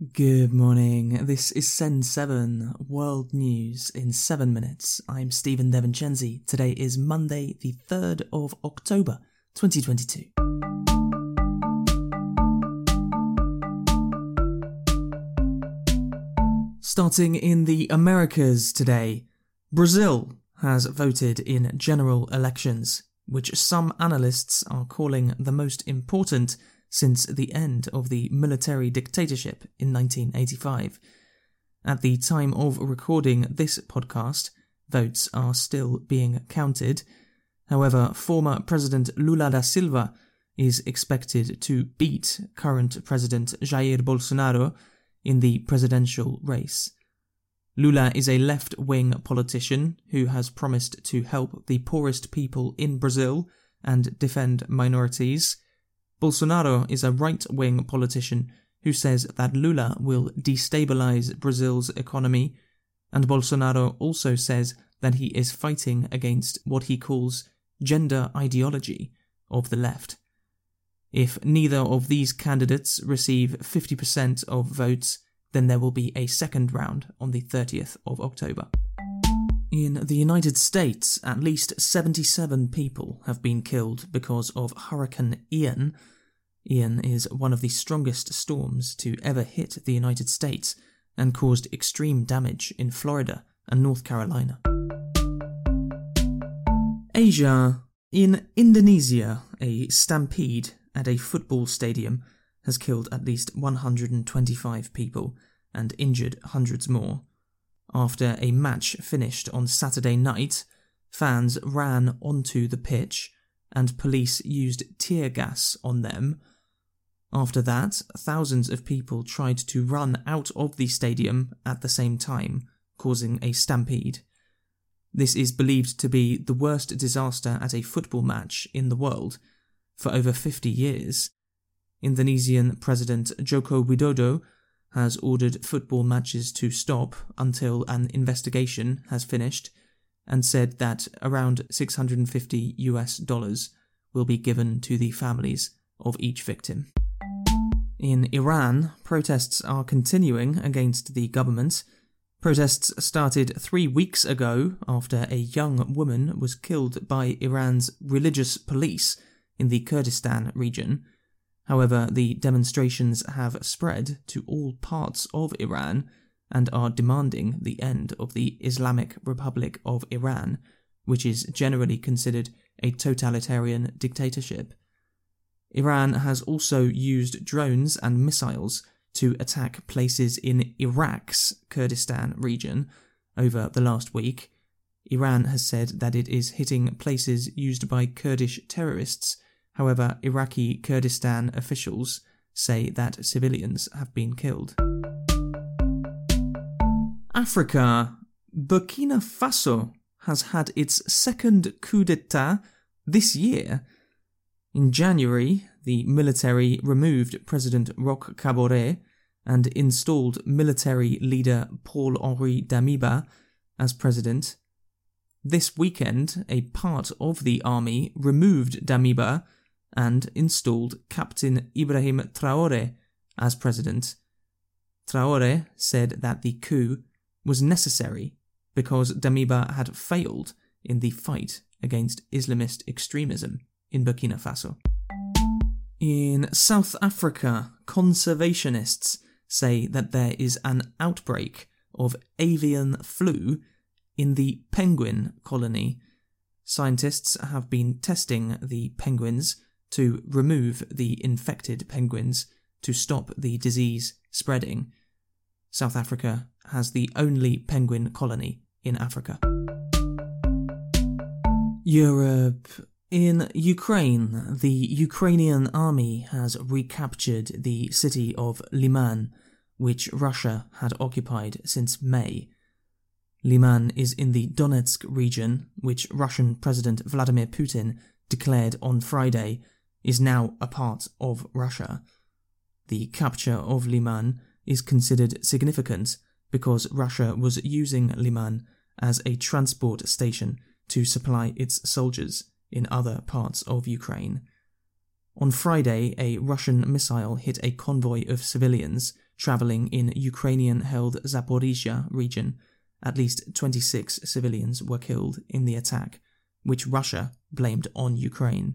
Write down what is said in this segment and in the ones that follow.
Good morning. This is Send 7 World News in 7 minutes. I'm Stephen DeVincenzi. Today is Monday, the 3rd of October, 2022. Starting in the Americas today, Brazil has voted in general elections, which some analysts are calling the most important since the end of the military dictatorship in 1985. At the time of recording this podcast, votes are still being counted. However, former President Lula da Silva is expected to beat current President Jair Bolsonaro in the presidential race. Lula is a left wing politician who has promised to help the poorest people in Brazil and defend minorities. Bolsonaro is a right wing politician who says that Lula will destabilize Brazil's economy, and Bolsonaro also says that he is fighting against what he calls gender ideology of the left. If neither of these candidates receive 50% of votes, then there will be a second round on the 30th of October. In the United States, at least 77 people have been killed because of Hurricane Ian. Ian is one of the strongest storms to ever hit the United States and caused extreme damage in Florida and North Carolina. Asia. In Indonesia, a stampede at a football stadium has killed at least 125 people and injured hundreds more. After a match finished on Saturday night, fans ran onto the pitch and police used tear gas on them. After that, thousands of people tried to run out of the stadium at the same time, causing a stampede. This is believed to be the worst disaster at a football match in the world for over 50 years. Indonesian President Joko Widodo has ordered football matches to stop until an investigation has finished and said that around 650 US dollars will be given to the families of each victim. In Iran, protests are continuing against the government. Protests started three weeks ago after a young woman was killed by Iran's religious police in the Kurdistan region. However, the demonstrations have spread to all parts of Iran and are demanding the end of the Islamic Republic of Iran, which is generally considered a totalitarian dictatorship. Iran has also used drones and missiles to attack places in Iraq's Kurdistan region over the last week. Iran has said that it is hitting places used by Kurdish terrorists However, Iraqi Kurdistan officials say that civilians have been killed. Africa. Burkina Faso has had its second coup d'etat this year. In January, the military removed President Roch Kabore and installed military leader Paul Henri Damiba as president. This weekend, a part of the army removed Damiba and installed Captain Ibrahim Traore as president. Traore said that the coup was necessary because Damiba had failed in the fight against Islamist extremism in Burkina Faso. In South Africa, conservationists say that there is an outbreak of avian flu in the penguin colony. Scientists have been testing the penguins to remove the infected penguins to stop the disease spreading. South Africa has the only penguin colony in Africa. Europe. In Ukraine, the Ukrainian army has recaptured the city of Liman, which Russia had occupied since May. Liman is in the Donetsk region, which Russian President Vladimir Putin declared on Friday is now a part of Russia. The capture of Liman is considered significant because Russia was using Liman as a transport station to supply its soldiers in other parts of Ukraine. On Friday, a Russian missile hit a convoy of civilians travelling in Ukrainian held Zaporizhia region. At least 26 civilians were killed in the attack, which Russia blamed on Ukraine.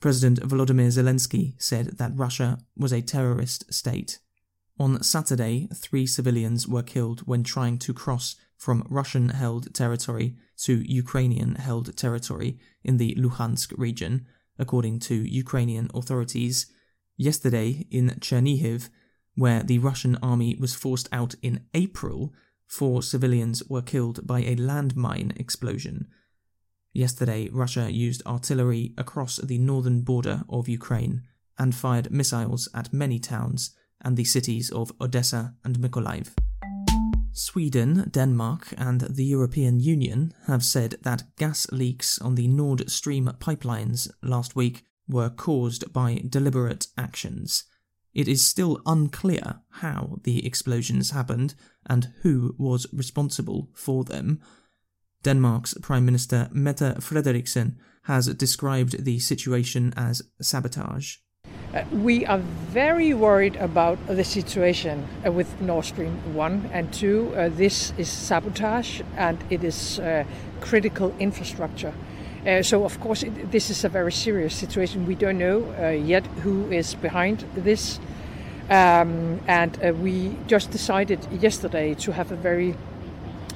President Volodymyr Zelensky said that Russia was a terrorist state. On Saturday, three civilians were killed when trying to cross from Russian held territory to Ukrainian held territory in the Luhansk region, according to Ukrainian authorities. Yesterday, in Chernihiv, where the Russian army was forced out in April, four civilians were killed by a landmine explosion. Yesterday, Russia used artillery across the northern border of Ukraine and fired missiles at many towns and the cities of Odessa and Mykolaiv. Sweden, Denmark, and the European Union have said that gas leaks on the Nord Stream pipelines last week were caused by deliberate actions. It is still unclear how the explosions happened and who was responsible for them. Denmark's Prime Minister Mette Frederiksen has described the situation as sabotage. Uh, we are very worried about the situation uh, with Nord Stream 1 and 2. Uh, this is sabotage and it is uh, critical infrastructure. Uh, so, of course, it, this is a very serious situation. We don't know yet who is behind this. Um, and we just decided yesterday to have a very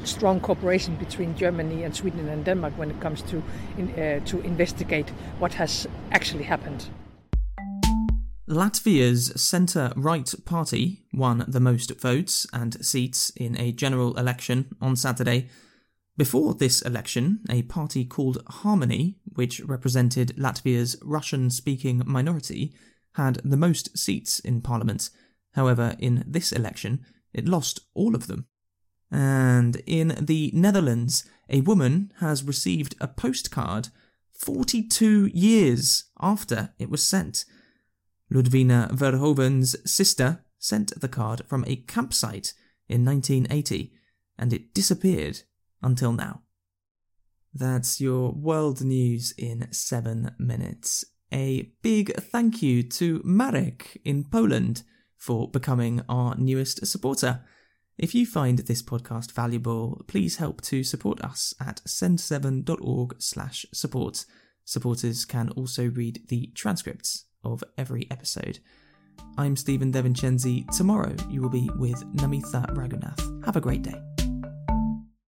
strong cooperation between Germany and Sweden and Denmark when it comes to in, to investigate what has actually happened. Latvia's centre right party won the most votes and seats in a general election on Saturday. Before this election, a party called Harmony, which represented Latvia's Russian speaking minority, had the most seats in parliament. However, in this election, it lost all of them. And in the Netherlands, a woman has received a postcard 42 years after it was sent. Ludvina Verhoeven's sister sent the card from a campsite in 1980, and it disappeared until now. That's your world news in seven minutes. A big thank you to Marek in Poland for becoming our newest supporter. If you find this podcast valuable, please help to support us at send7.org slash support. Supporters can also read the transcripts of every episode. I'm Stephen Devincenzi. Tomorrow you will be with Namitha Raghunath. Have a great day.